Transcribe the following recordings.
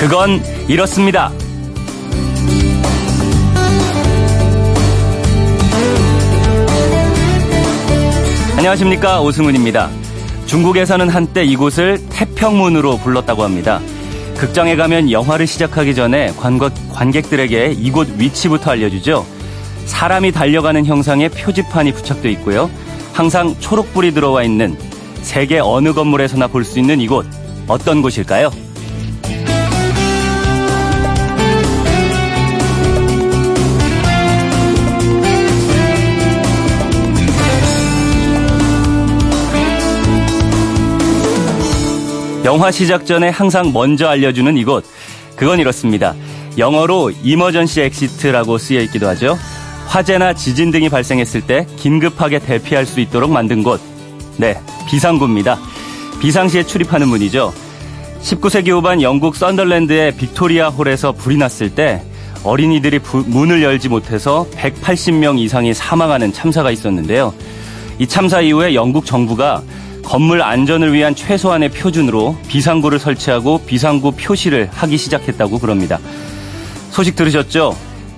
그건 이렇습니다. 안녕하십니까 오승훈입니다. 중국에서는 한때 이곳을 태평문으로 불렀다고 합니다. 극장에 가면 영화를 시작하기 전에 관객, 관객들에게 이곳 위치부터 알려주죠. 사람이 달려가는 형상의 표지판이 부착되어 있고요. 항상 초록불이 들어와 있는 세계 어느 건물에서나 볼 수 있는 이곳 어떤 곳일까요? 영화 시작 전에 항상 먼저 알려주는 이곳. 그건 이렇습니다. 영어로 emergency exit라고 쓰여 있기도 하죠. 화재나 지진 등이 발생했을 때 긴급하게 대피할 수 있도록 만든 곳. 네, 비상구입니다. 비상시에 출입하는 문이죠. 19세기 후반 영국 썬덜랜드의 빅토리아 홀에서 불이 났을 때 어린이들이 부, 문을 열지 못해서 180명 이상이 사망하는 참사가 있었는데요. 이 참사 이후에 영국 정부가 건물 안전을 위한 최소한의 표준으로 비상구를 설치하고 비상구 표시를 하기 시작했다고 그럽니다. 소식 들으셨죠?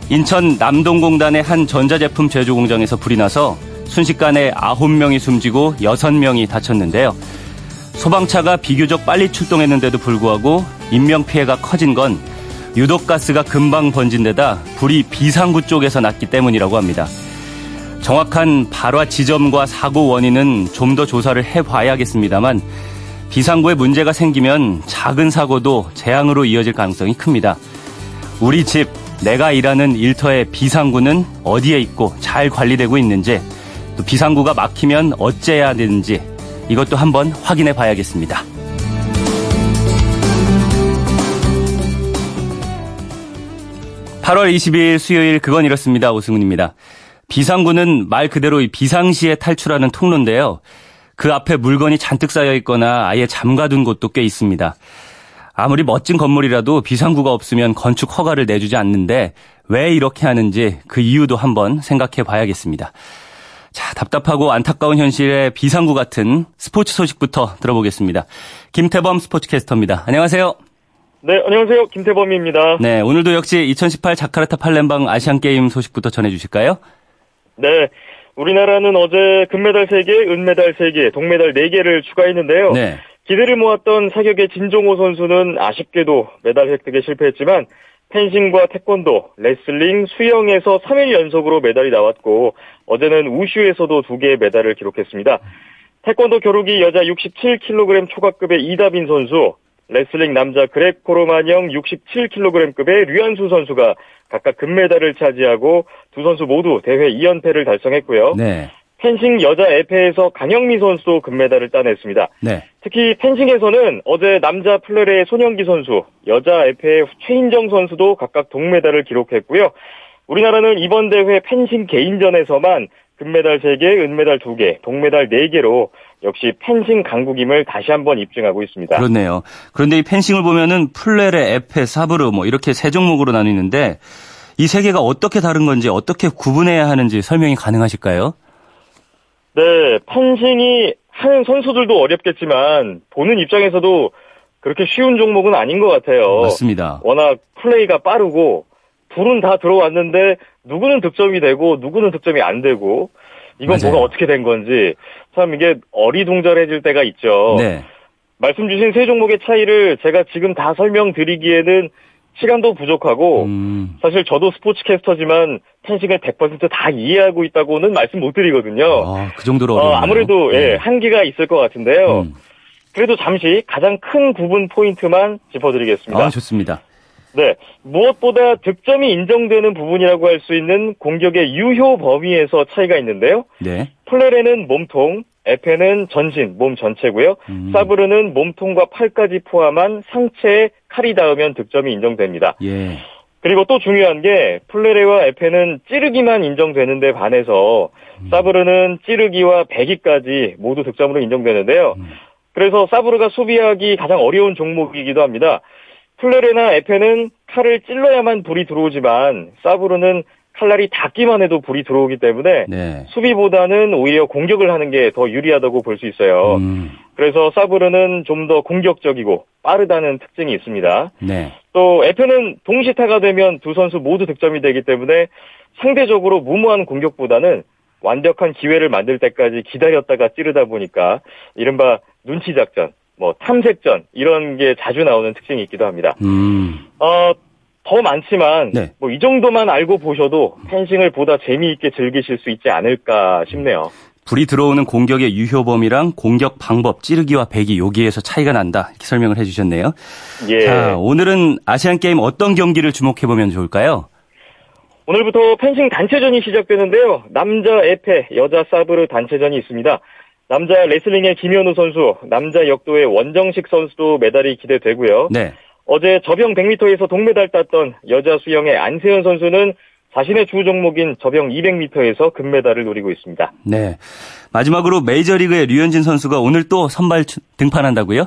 인천 남동공단의 한 전자제품 제조 공장에서 불이 나서 순식간에 9명이 숨지고 6명이 다쳤는데요. 소방차가 비교적 빨리 출동했는데도 불구하고 인명피해가 커진 건 유독 가스가 금방 번진 데다 불이 비상구 쪽에서 났기 때문이라고 합니다. 정확한 발화 지점과 사고 원인은 좀 더 조사를 해봐야겠습니다만 비상구에 문제가 생기면 작은 사고도 재앙으로 이어질 가능성이 큽니다. 우리 집, 내가 일하는 일터의 비상구는 어디에 있고 잘 관리되고 있는지 또 비상구가 막히면 어째야 되는지 이것도 한번 확인해 봐야겠습니다. (8월 22일) 수요일 그건 이렇습니다 오승훈입니다. 비상구는 말 그대로 비상시에 탈출하는 통로인데요. 그 앞에 물건이 잔뜩 쌓여 있거나 아예 잠가둔 곳도 꽤 있습니다. 아무리 멋진 건물이라도 비상구가 없으면 건축 허가를 내주지 않는데 왜 이렇게 하는지 그 이유도 한번 생각해 봐야겠습니다. 자, 답답하고 안타까운 현실의 비상구 같은 스포츠 소식부터 들어보겠습니다. 김태범 스포츠캐스터입니다. 안녕하세요. 네, 안녕하세요. 김태범입니다. 네, 오늘도 역시 2018 자카르타 팔렘방 아시안게임 소식부터 전해주실까요? 네. 우리나라는 어제 금메달 3개, 은메달 3개, 동메달 4개를 추가했는데요. 네. 기대를 모았던 사격의 진종오 선수는 아쉽게도 메달 획득에 실패했지만 펜싱과 태권도, 레슬링, 수영에서 3일 연속으로 메달이 나왔고 어제는 우슈에서도 2개의 메달을 기록했습니다. 태권도 겨루기 여자 67kg 초과급의 이다빈 선수, 레슬링 남자 그렉코로만형 67kg급의 류한수 선수가 각각 금메달을 차지하고 두 선수 모두 대회 2연패를 달성했고요. 네. 펜싱 여자 에페에서 강영미 선수도 금메달을 따냈습니다. 네. 특히 펜싱에서는 어제 남자 플레레의 손영기 선수, 여자 에페의 최인정 선수도 각각 동메달을 기록했고요. 우리나라는 이번 대회 펜싱 개인전에서만 금메달 3개, 은메달 2개, 동메달 4개로 역시 펜싱 강국임을 다시 한번 입증하고 있습니다. 그렇네요. 그런데 이 펜싱을 보면은 플레레, 에페, 사브르 뭐 이렇게 세 종목으로 나뉘는데 이 세 개가 어떻게 다른 건지 어떻게 구분해야 하는지 설명이 가능하실까요? 네, 펜싱이 하는 선수들도 어렵겠지만 보는 입장에서도 그렇게 쉬운 종목은 아닌 것 같아요. 맞습니다. 워낙 플레이가 빠르고 불은 다 들어왔는데 누구는 득점이 되고 누구는 득점이 안 되고 이건 맞아요. 뭐가 어떻게 된 건지 참 이게 어리둥절해질 때가 있죠. 네. 말씀 주신 세 종목의 차이를 제가 지금 다 설명드리기에는 시간도 부족하고 음. 사실 저도 스포츠 캐스터지만 펜싱을 100%다 이해하고 있다고는 말씀 못 드리거든요. 아, 그 정도로 어, 아무래도 예, 네. 예, 한계가 있을 것 같은데요. 음. 그래도 잠시 가장 큰 구분 포인트만 짚어드리겠습니다. 아, 좋습니다. 네. 무엇보다 득점이 인정되는 부분이라고 할 수 있는 공격의 유효 범위에서 차이가 있는데요. 네. 플레레는 몸통, 에페는 전신, 몸 전체고요. 음. 사브르는 몸통과 팔까지 포함한 상체에 칼이 닿으면 득점이 인정됩니다. 예. 그리고 또 중요한 게 플레레와 에페는 찌르기만 인정되는데 반해서 음. 사브르는 찌르기와 배기까지 모두 득점으로 인정되는데요. 음. 그래서 사브르가 수비하기 가장 어려운 종목이기도 합니다. 플레레나 에페는 칼을 찔러야만 불이 들어오지만 사브르는 칼날이 닿기만 해도 불이 들어오기 때문에 네. 수비보다는 오히려 공격을 하는 게 더 유리하다고 볼 수 있어요. 음. 그래서 사브르는 좀 더 공격적이고 빠르다는 특징이 있습니다. 네. 또 에페는 동시타가 되면 두 선수 모두 득점이 되기 때문에 상대적으로 무모한 공격보다는 완벽한 기회를 만들 때까지 기다렸다가 찌르다 보니까 이른바 눈치 작전, 뭐 탐색전 이런 게 자주 나오는 특징이 있기도 합니다. 음. 어, 더 많지만 네. 뭐이 정도만 알고 보셔도 펜싱을 보다 재미있게 즐기실 수 있지 않을까 싶네요. 불이 들어오는 공격의 유효범이랑 공격 방법, 찌르기와 배기 여기에서 차이가 난다. 이렇게 설명을 해주셨네요. 예. 자, 오늘은 아시안 게임 어떤 경기를 주목해 보면 좋을까요? 오늘부터 펜싱 단체전이 시작되는데요. 남자 에페, 여자 사브르 단체전이 있습니다. 남자 레슬링의 김현우 선수, 남자 역도의 원정식 선수도 메달이 기대되고요. 네. 어제 저병 100m에서 동메달 땄던 여자 수영의 안세현 선수는 자신의 주 종목인 저병 200m에서 금메달을 노리고 있습니다. 네. 마지막으로 메이저리그의 류현진 선수가 오늘 또 선발 등판한다고요?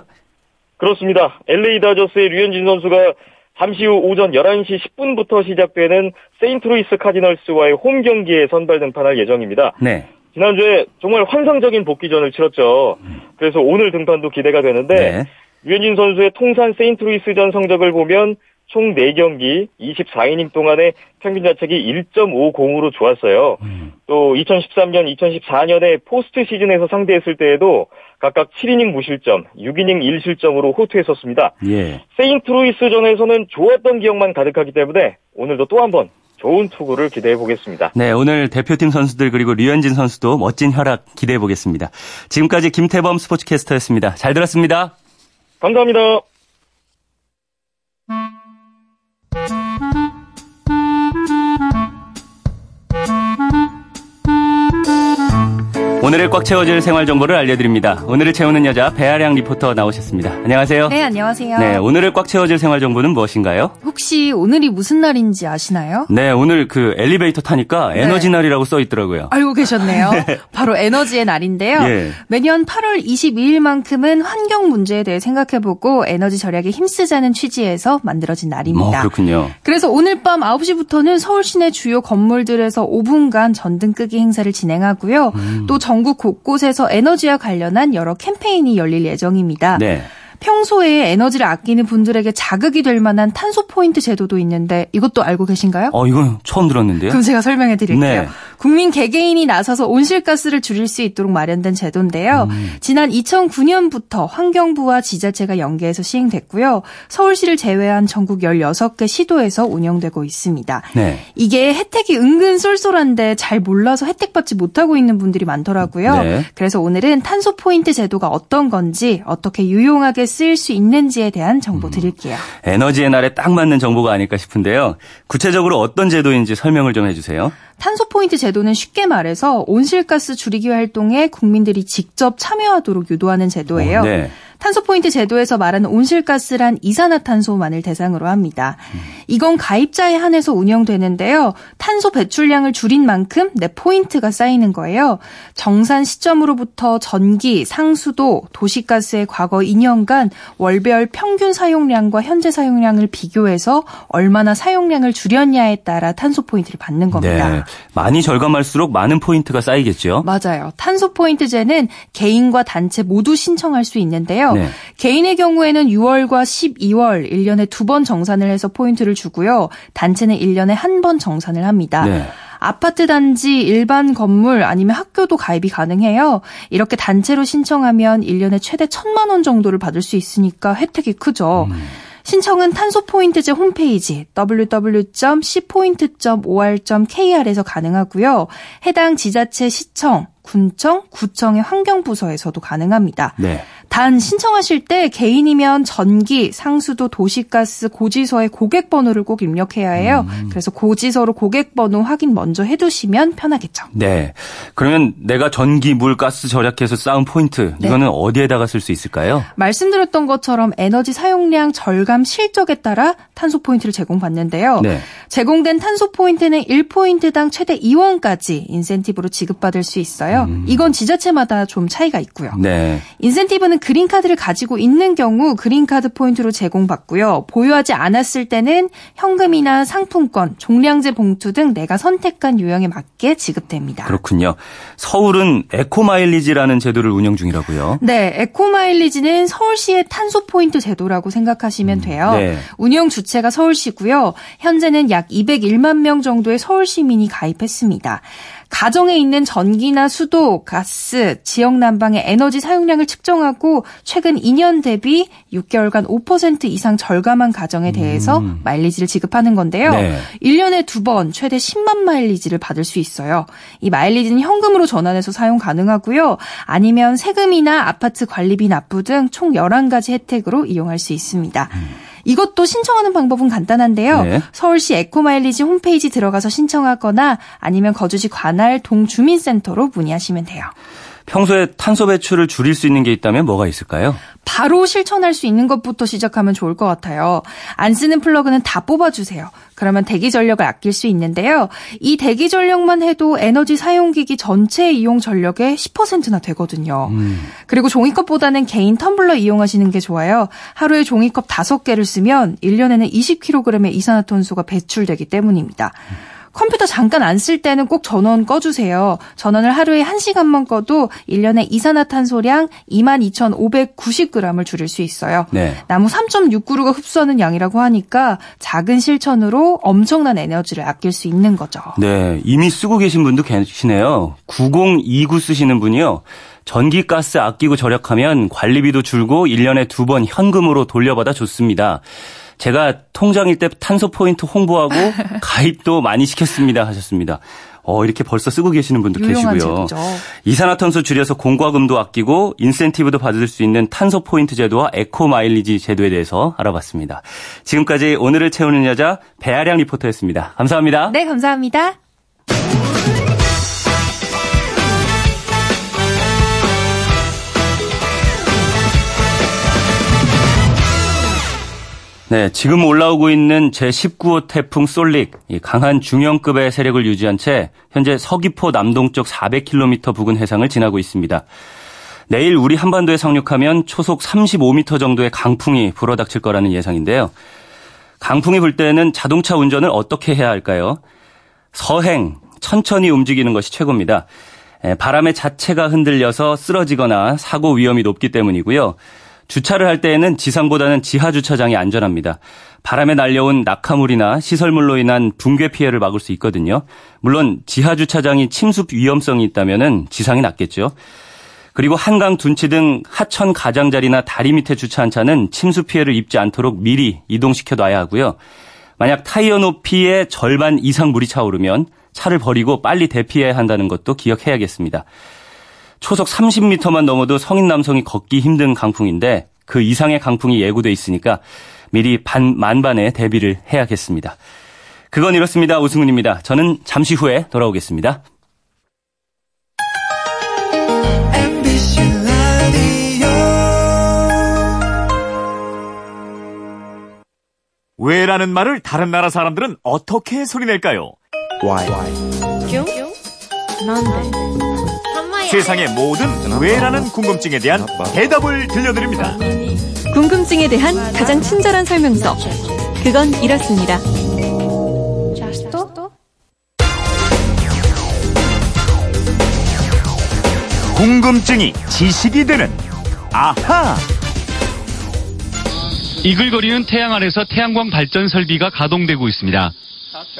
그렇습니다. LA 다저스의 류현진 선수가 잠시 후 오전 11시 10분부터 시작되는 세인트루이스 카디널스와의 홈 경기에 선발 등판할 예정입니다. 네. 지난주에 정말 환상적인 복귀전을 치렀죠. 그래서 오늘 등판도 기대가 되는데 네. 류현진 선수의 통산 세인트루이스전 성적을 보면 총 4경기 24이닝 동안의 평균 자책이 1.50으로 좋았어요. 음. 또 2013년, 2014년에 포스트 시즌에서 상대했을 때에도 각각 7이닝 무실점, 6이닝 1실점으로 호투했었습니다. 예. 세인트루이스전에서는 좋았던 기억만 가득하기 때문에 오늘도 또 한 번 좋은 투구를 기대해 보겠습니다. 네, 오늘 대표팀 선수들 그리고 류현진 선수도 멋진 활약 기대해 보겠습니다. 지금까지 김태범 스포츠캐스터였습니다. 잘 들었습니다. 감사합니다. 오늘을 꽉 채워줄 생활 정보를 알려드립니다. 오늘을 채우는 여자 배아량 리포터 나오셨습니다. 안녕하세요. 네, 안녕하세요. 네, 오늘을 꽉 채워줄 생활 정보는 무엇인가요? 혹시 오늘이 무슨 날인지 아시나요? 네, 오늘 그 엘리베이터 타니까 네. 에너지 날이라고 써 있더라고요. 알고 계셨네요. 네. 바로 에너지의 날인데요. 예. 매년 8월 22일만큼은 환경 문제에 대해 생각해보고 에너지 절약에 힘쓰자는 취지에서 만들어진 날입니다. 어, 그렇군요. 그래서 오늘 밤 9시부터는 서울 시내 주요 건물들에서 5분간 전등 끄기 행사를 진행하고요. 음. 또 전국 곳곳에서 에너지와 관련한 여러 캠페인이 열릴 예정입니다. 네. 평소에 에너지를 아끼는 분들에게 자극이 될 만한 탄소 포인트 제도도 있는데 이것도 알고 계신가요? 어, 이건 처음 들었는데요. 그럼 제가 설명해 드릴게요. 네. 국민 개개인이 나서서 온실가스를 줄일 수 있도록 마련된 제도인데요. 음. 지난 2009년부터 환경부와 지자체가 연계해서 시행됐고요. 서울시를 제외한 전국 16개 시도에서 운영되고 있습니다. 네. 이게 혜택이 은근 쏠쏠한데 잘 몰라서 혜택 받지 못하고 있는 분들이 많더라고요. 네. 그래서 오늘은 탄소 포인트 제도가 어떤 건지 어떻게 유용하게 쓰일 수 있는지에 대한 정보 음. 드릴게요. 음, 에너지의 날에 딱 맞는 정보가 아닐까 싶은데요. 구체적으로 어떤 제도인지 설명을 좀 해주세요. 탄소 포인트 제도는 쉽게 말해서 온실가스 줄이기 활동에 국민들이 직접 참여하도록 유도하는 제도예요. 어, 네. 탄소 포인트 제도에서 말하는 온실가스란 이산화탄소만을 대상으로 합니다. 이건 가입자에 한해서 운영되는데요. 탄소 배출량을 줄인 만큼 내 포인트가 쌓이는 거예요. 정산 시점으로부터 전기, 상수도, 도시가스의 과거 2년간 월별 평균 사용량과 현재 사용량을 비교해서 얼마나 사용량을 줄였냐에 따라 탄소 포인트를 받는 겁니다. 네. 많이 절감할수록 많은 포인트가 쌓이겠죠. 맞아요. 탄소 포인트제는 개인과 단체 모두 신청할 수 있는데요. 네. 개인의 경우에는 6월과 12월 1년에 두 번 정산을 해서 포인트를 주고요. 단체는 1년에 한 번 정산을 합니다. 네. 아파트 단지, 일반 건물 아니면 학교도 가입이 가능해요. 이렇게 단체로 신청하면 1년에 최대 1천만 원 정도를 받을 수 있으니까 혜택이 크죠. 음. 신청은 탄소포인트제 홈페이지 www.cpoint.or.kr에서 가능하고요. 해당 지자체 시청, 군청, 구청의 환경부서에서도 가능합니다. 네. 단 신청하실 때 개인이면 전기, 상수도, 도시가스, 고지서에 고객 번호를 꼭 입력해야 해요. 음. 그래서 고지서로 고객 번호 확인 먼저 해두시면 편하겠죠. 네. 그러면 내가 전기, 물, 가스 절약해서 쌓은 포인트 네. 이거는 어디에다가 쓸 수 있을까요? 말씀드렸던 것처럼 에너지 사용량 절감 실적에 따라 탄소 포인트를 제공받는데요. 네. 제공된 탄소 포인트는 1포인트당 최대 2원까지 인센티브로 지급받을 수 있어요. 음. 이건 지자체마다 좀 차이가 있고요. 네. 인센티브는 그린카드를 가지고 있는 경우 그린카드 포인트로 제공받고요. 보유하지 않았을 때는 현금이나 상품권, 종량제 봉투 등 내가 선택한 유형에 맞게 지급됩니다. 그렇군요. 서울은 에코마일리지라는 제도를 운영 중이라고요. 네, 에코마일리지는 서울시의 탄소 포인트 제도라고 생각하시면 음, 돼요. 네. 운영 주체가 서울시고요. 현재는 약 201만 명 정도의 서울 시민이 가입했습니다. 가정에 있는 전기나 수도, 가스, 지역 난방의 에너지 사용량을 측정하고 최근 2년 대비 6개월간 5% 이상 절감한 가정에 대해서 음. 마일리지를 지급하는 건데요. 네. 1년에 두 번 최대 10만 마일리지를 받을 수 있어요. 이 마일리지는 현금으로 전환해서 사용 가능하고요. 아니면 세금이나 아파트 관리비 납부 등 총 11가지 혜택으로 이용할 수 있습니다. 음. 이것도 신청하는 방법은 간단한데요. 네. 서울시 에코마일리지 홈페이지 들어가서 신청하거나 아니면 거주지 관할 동주민센터로 문의하시면 돼요. 평소에 탄소 배출을 줄일 수 있는 게 있다면 뭐가 있을까요? 바로 실천할 수 있는 것부터 시작하면 좋을 것 같아요. 안 쓰는 플러그는 다 뽑아주세요. 그러면 대기 전력을 아낄 수 있는데요. 이 대기 전력만 해도 에너지 사용기기 전체 이용 전력의 10%나 되거든요. 음. 그리고 종이컵보다는 개인 텀블러 이용하시는 게 좋아요. 하루에 종이컵 5개를 쓰면 1년에는 20kg의 이산화탄소가 배출되기 때문입니다. 음. 컴퓨터 잠깐 안 쓸 때는 꼭 전원 꺼주세요. 전원을 하루에 1시간만 꺼도 1년에 이산화탄소량 22,590g을 줄일 수 있어요. 네. 나무 3.6그루가 흡수하는 양이라고 하니까 작은 실천으로 엄청난 에너지를 아낄 수 있는 거죠. 네, 이미 쓰고 계신 분도 계시네요. 9029 쓰시는 분이요. 전기 가스 아끼고 절약하면 관리비도 줄고 1년에 두 번 현금으로 돌려받아 좋습니다. 제가 통장일 때 탄소 포인트 홍보하고 가입도 많이 시켰습니다 하셨습니다. 어, 이렇게 벌써 쓰고 계시는 분도 계시고요. 제도죠. 이산화탄소 줄여서 공과금도 아끼고 인센티브도 받을 수 있는 탄소 포인트 제도와 에코 마일리지 제도에 대해서 알아봤습니다. 지금까지 오늘을 채우는 여자 배아량 리포터였습니다. 감사합니다. 네, 감사합니다. 네, 지금 올라오고 있는 제19호 태풍 솔릭, 강한 중형급의 세력을 유지한 채 현재 서귀포 남동쪽 400km 부근 해상을 지나고 있습니다. 내일 우리 한반도에 상륙하면 초속 35m 정도의 강풍이 불어닥칠 거라는 예상인데요. 강풍이 불 때는 자동차 운전을 어떻게 해야 할까요? 서행, 천천히 움직이는 것이 최고입니다. 바람의 자체가 흔들려서 쓰러지거나 사고 위험이 높기 때문이고요. 주차를 할 때에는 지상보다는 지하 주차장이 안전합니다. 바람에 날려온 낙하물이나 시설물로 인한 붕괴 피해를 막을 수 있거든요. 물론 지하 주차장이 침수 위험성이 있다면 지상이 낫겠죠. 그리고 한강 둔치 등 하천 가장자리나 다리 밑에 주차한 차는 침수 피해를 입지 않도록 미리 이동시켜 놔야 하고요. 만약 타이어 높이의 절반 이상 물이 차오르면 차를 버리고 빨리 대피해야 한다는 것도 기억해야겠습니다. 초속 30m만 넘어도 성인 남성이 걷기 힘든 강풍인데 그 이상의 강풍이 예고돼 있으니까 미리 반 만반의 대비를 해야겠습니다. 그건 이렇습니다. 오승훈입니다. 저는 잠시 후에 돌아오겠습니다. 왜라는 말을 다른 나라 사람들은 어떻게 소리낼까요? Why? 교? 난데. 세상의 모든 왜라는 궁금증에 대한 대답을 들려드립니다. 궁금증에 대한 가장 친절한 설명서. 그건 이렇습니다. 궁금증이 지식이 되는 아하. 이글거리는 태양 아래서 태양광 발전 설비가 가동되고 있습니다.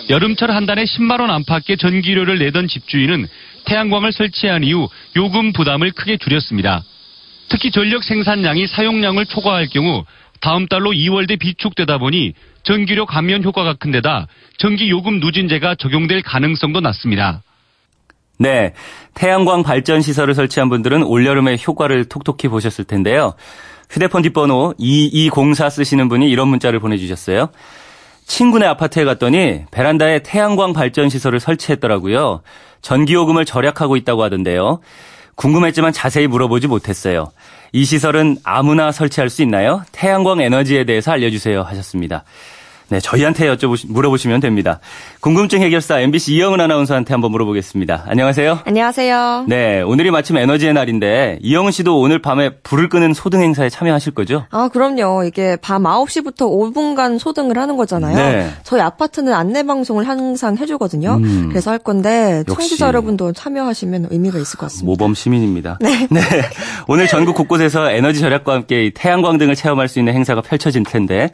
여름철 한 달에 10만 원 안팎의 전기료를 내던 집주인은 태양광을 설치한 이후 요금 부담을 크게 줄였습니다. 특히 전력 생산량이 사용량을 초과할 경우 다음 달로 2월대 비축되다 보니 전기료 감면 효과가 큰 데다 전기 요금 누진제가 적용될 가능성도 낮습니다. 네. 태양광 발전 시설을 설치한 분들은 올여름에 효과를 톡톡히 보셨을 텐데요. 휴대폰 뒷번호 2204 쓰시는 분이 이런 문자를 보내주셨어요. 친구네 아파트에 갔더니 베란다에 태양광 발전 시설을 설치했더라고요. 전기요금을 절약하고 있다고 하던데요. 궁금했지만 자세히 물어보지 못했어요. 이 시설은 아무나 설치할 수 있나요? 태양광 에너지에 대해서 알려주세요 하셨습니다. 네, 저희한테 여쭤보시, 물어보시면 됩니다. 궁금증 해결사 MBC 이영은 아나운서한테 한번 물어보겠습니다. 안녕하세요. 안녕하세요. 네, 오늘이 마침 에너지의 날인데 이영은 씨도 오늘 밤에 불을 끄는 소등 행사에 참여하실 거죠? 아, 그럼요. 이게 밤 9시부터 5분간 소등을 하는 거잖아요. 네. 저희 아파트는 안내 방송을 항상 해 주거든요. 음. 그래서 할 건데 청취자 여러분도 참여하시면 의미가 있을 것 같습니다. 모범 시민입니다. 네. 네. 오늘 전국 곳곳에서 에너지 절약과 함께 태양광 등을 체험할 수 있는 행사가 펼쳐질 텐데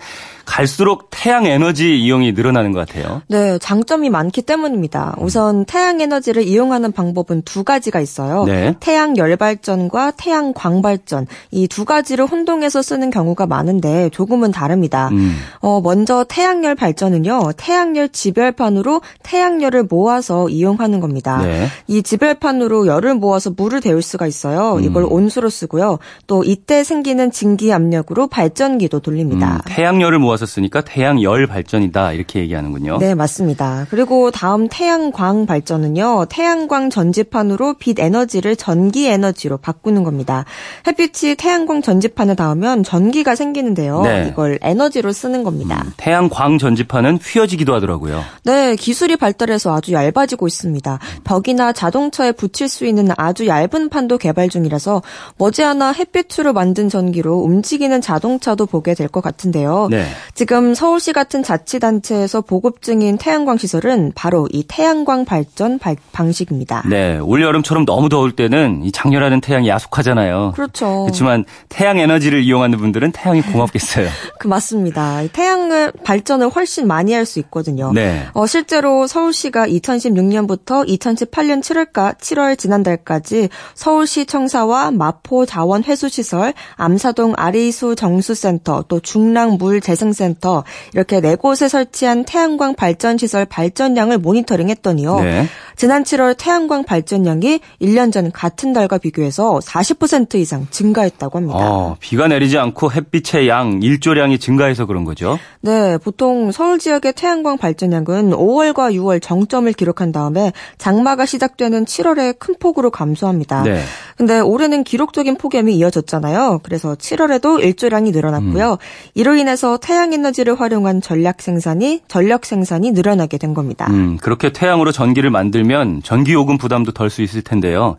갈수록 태양 에너지 이용이 늘어나는 것 같아요. 네, 장점이 많기 때문입니다. 우선 태양 에너지를 이용하는 방법은 두 가지가 있어요. 네. 태양 열발전과 태양 광발전 이 두 가지를 혼동해서 쓰는 경우가 많은데 조금은 다릅니다. 음. 어, 먼저 태양열 발전은요, 태양열 지별판으로 태양열을 모아서 이용하는 겁니다. 네. 이 지별판으로 열을 모아서 물을 데울 수가 있어요. 음. 이걸 온수로 쓰고요. 또 이때 생기는 증기 압력으로 발전기도 돌립니다. 음, 태양열을 모아서 쓰니까 태양 열 발전이다 이렇게 얘기하는군요. 네, 맞습니다. 그리고 다음 태양광 발전은요. 태양광 전지판으로 빛 에너지를 전기 에너지로 바꾸는 겁니다. 햇빛이 태양광 전지판에 닿으면 전기가 생기는데요. 네. 이걸 에너지로 쓰는 겁니다. 음, 태양광 전지판은 휘어지기도 하더라고요. 네, 기술이 발달해서 아주 얇아지고 있습니다. 벽이나 자동차에 붙일 수 있는 아주 얇은 판도 개발 중이라서 머지않아 햇빛으로 만든 전기로 움직이는 자동차도 보게 될 것 같은데요. 네. 지금 서울시 같은 자치단체에서 보급 중인 태양광 시설은 바로 이 태양광 발전 방식입니다. 네, 올 여름처럼 너무 더울 때는 이 장렬하는 태양이 야속하잖아요. 그렇죠. 그렇지만 태양 에너지를 이용하는 분들은 태양이 고맙겠어요. 그 맞습니다. 태양을 발전을 훨씬 많이 할 수 있거든요. 네. 어, 실제로 서울시가 2016년부터 2018년 7월까 7월 지난달까지 서울시 청사와 마포 자원 회수 시설, 암사동 아리수 정수센터, 또 중랑 물 재생 센터 이렇게 네 곳에 설치한 태양광 발전 시설 발전량을 모니터링 했더니요. 네. 지난 7월 태양광 발전량이 1년 전 같은 달과 비교해서 40% 이상 증가했다고 합니다. 어, 비가 내리지 않고 햇빛의 양, 일조량이 증가해서 그런 거죠? 네, 보통 서울 지역의 태양광 발전량은 5월과 6월 정점을 기록한 다음에 장마가 시작되는 7월에 큰 폭으로 감소합니다. 네. 근데 올해는 기록적인 폭염이 이어졌잖아요. 그래서 7월에도 일조량이 늘어났고요. 음. 이로 인해서 태양 에너지를 활용한 전략 생산이 전력 생산이 늘어나게 된 겁니다. 음, 그렇게 태양으로 전기를 만들면 전기 요금 부담도 덜 수 있을 텐데요.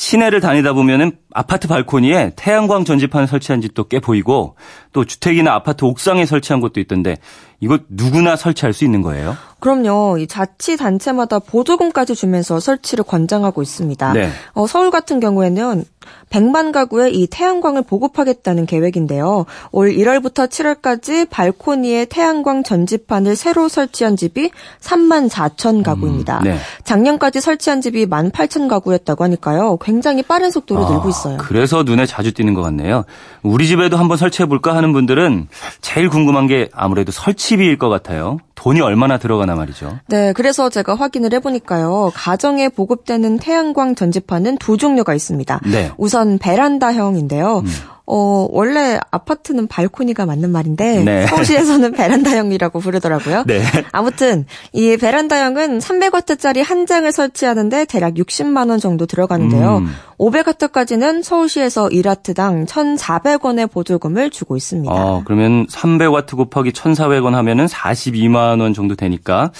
시내를 다니다 보면은 아파트 발코니에 태양광 전지판을 설치한 집도 꽤 보이고 또 주택이나 아파트 옥상에 설치한 곳도 있던데 이거 누구나 설치할 수 있는 거예요? 그럼요. 이 자치단체마다 보조금까지 주면서 설치를 권장하고 있습니다. 네. 어, 서울 같은 경우에는 100만 가구에 이 태양광을 보급하겠다는 계획인데요. 올 1월부터 7월까지 발코니에 태양광 전지판을 새로 설치한 집이 3만 4천 가구입니다. 음, 네. 작년까지 설치한 집이 1만 8천 가구였다고 하니까요. 굉장히 빠른 속도로 아, 늘고 있어요. 그래서 눈에 자주 띄는 것 같네요. 우리 집에도 한번 설치해 볼까 하는 분들은 제일 궁금한 게 아무래도 설치비일 것 같아요. 돈이 얼마나 들어가나 말이죠. 네, 그래서 제가 확인을 해보니까요. 가정에 보급되는 태양광 전지판은 두 종류가 있습니다. 네. 우선 베란다형인데요. 음. 어, 원래 아파트는 발코니가 맞는 말인데 네. 서울시에서는 베란다형이라고 부르더라고요. 네. 아무튼 이 베란다형은 300와트짜리 한 장을 설치하는데 대략 60만 원 정도 들어가는데요. 음. 500와트까지는 서울시에서 1와트당 1,400원의 보조금을 주고 있습니다. 아, 그러면 300와트 곱하기 1,400원 하면은 42만 원 정도 되니까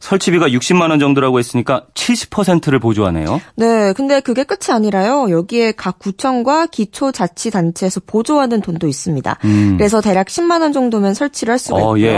설치비가 60만 원 정도라고 했으니까 70%를 보조하네요. 네, 근데 그게 끝이 아니라요. 여기에 각 구청과 기초자치단체에서 보조하는 돈도 있습니다. 음. 그래서 대략 10만 원 정도면 설치를 할 수가 어, 있고요. 예.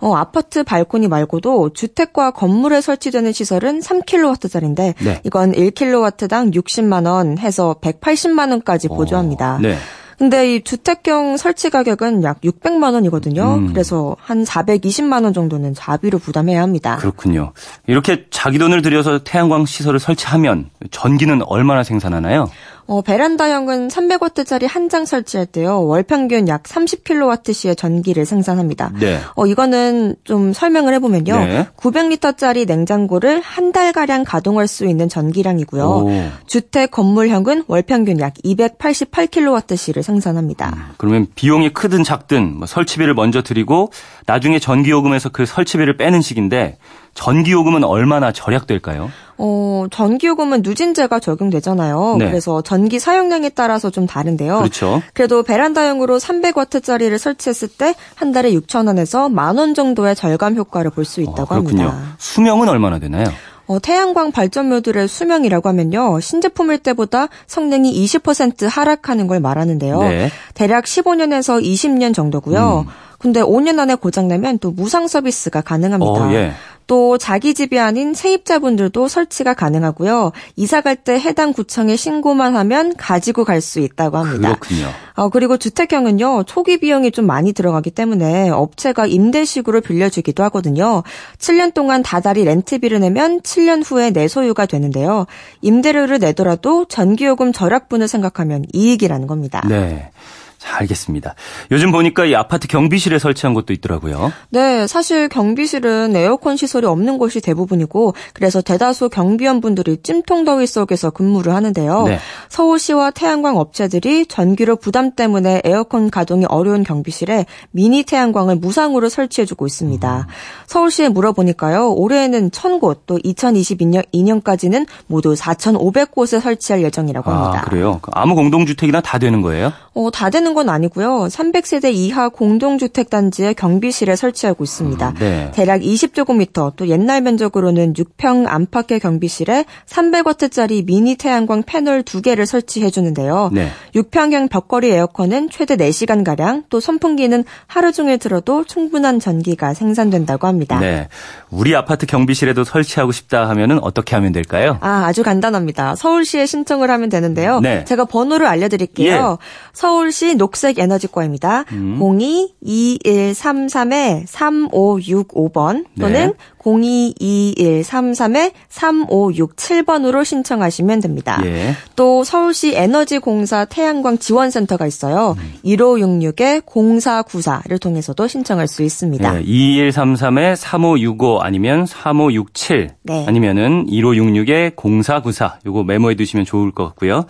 어, 아파트 발코니 말고도 주택과 건물에 설치되는 시설은 3kW짜리인데 네. 이건 1kW당 60만 원 해서 180만 원까지 어, 보조합니다. 어, 네. 근데 이 주택형 설치 가격은 약 600만 원이거든요. 음. 그래서 한 420만 원 정도는 자비로 부담해야 합니다. 그렇군요. 이렇게 자기 돈을 들여서 태양광 시설을 설치하면 전기는 얼마나 생산하나요? 어, 베란다형은 300와트짜리 한 장 설치할 때요. 월 평균 약 30kWh의 전기를 생산합니다. 네. 어, 이거는 좀 설명을 해보면요. 네. 900리터짜리 냉장고를 한 달가량 가동할 수 있는 전기량이고요. 오. 주택 건물형은 월 평균 약 288kWh를 생산합니다. 음, 그러면 비용이 크든 작든 뭐 설치비를 먼저 드리고 나중에 전기요금에서 그 설치비를 빼는 식인데 전기요금은 얼마나 절약될까요? 어, 전기요금은 누진제가 적용되잖아요. 네. 그래서 전기 사용량에 따라서 좀 다른데요. 그렇죠. 그래도 베란다용으로 300와트짜리를 설치했을 때 한 달에 6천 원에서 만 원 정도의 절감 효과를 볼 수 있다고 어, 합니다. 수명은 얼마나 되나요? 어, 태양광 발전묘들의 수명이라고 하면요. 신제품일 때보다 성능이 20% 하락하는 걸 말하는데요. 네. 대략 15년에서 20년 정도고요. 음. 근데 5년 안에 고장나면 또 무상 서비스가 가능합니다. 어, 예. 또 자기 집이 아닌 세입자분들도 설치가 가능하고요. 이사 갈 때 해당 구청에 신고만 하면 가지고 갈 수 있다고 합니다. 그렇군요. 어, 그리고 주택형은요. 초기 비용이 좀 많이 들어가기 때문에 업체가 임대식으로 빌려주기도 하거든요. 7년 동안 다달이 렌트비를 내면 7년 후에 내 소유가 되는데요. 임대료를 내더라도 전기요금 절약분을 생각하면 이익이라는 겁니다. 네. 자, 알겠습니다. 요즘 보니까 이 아파트 경비실에 설치한 곳도 있더라고요. 네, 사실 경비실은 에어컨 시설이 없는 곳이 대부분이고 그래서 대다수 경비원분들이 찜통 더위 속에서 근무를 하는데요. 네. 서울시와 태양광 업체들이 전기료 부담 때문에 에어컨 가동이 어려운 경비실에 미니 태양광을 무상으로 설치해주고 있습니다. 음. 서울시에 물어보니까요. 올해에는 1000곳 또 2022년까지는 모두 4,500곳에 설치할 예정이라고 아, 합니다. 아, 그래요? 아무 공동주택이나 다 되는 거예요? 어, 다 되는 건 아니고요. 300세대 이하 공동주택 단지의 경비실에 설치하고 있습니다. 음, 네. 대략 20제곱미터 또 옛날 면적으로는 6평 안팎의 경비실에 300와트짜리 미니 태양광 패널 2개를 설치해 주는데요. 네. 6평형 벽걸이 에어컨은 최대 4시간 가량 또 선풍기는 하루 종일 틀어도 충분한 전기가 생산된다고 합니다. 네. 우리 아파트 경비실에도 설치하고 싶다 하면은 어떻게 하면 될까요? 아, 아주 간단합니다. 서울시에 신청을 하면 되는데요. 네. 제가 번호를 알려 드릴게요. 예. 서울시 녹색 에너지과입니다. 음. 022133-3565번 또는 네. 022133-3567번으로 신청하시면 됩니다. 예. 또 서울시 에너지공사 태양광 지원센터가 있어요. 음. 1566-0494를 통해서도 신청할 수 있습니다. 네, 2133-3565 아니면 3567 네. 아니면은 1566-0494 요거 메모해 두시면 좋을 것 같고요.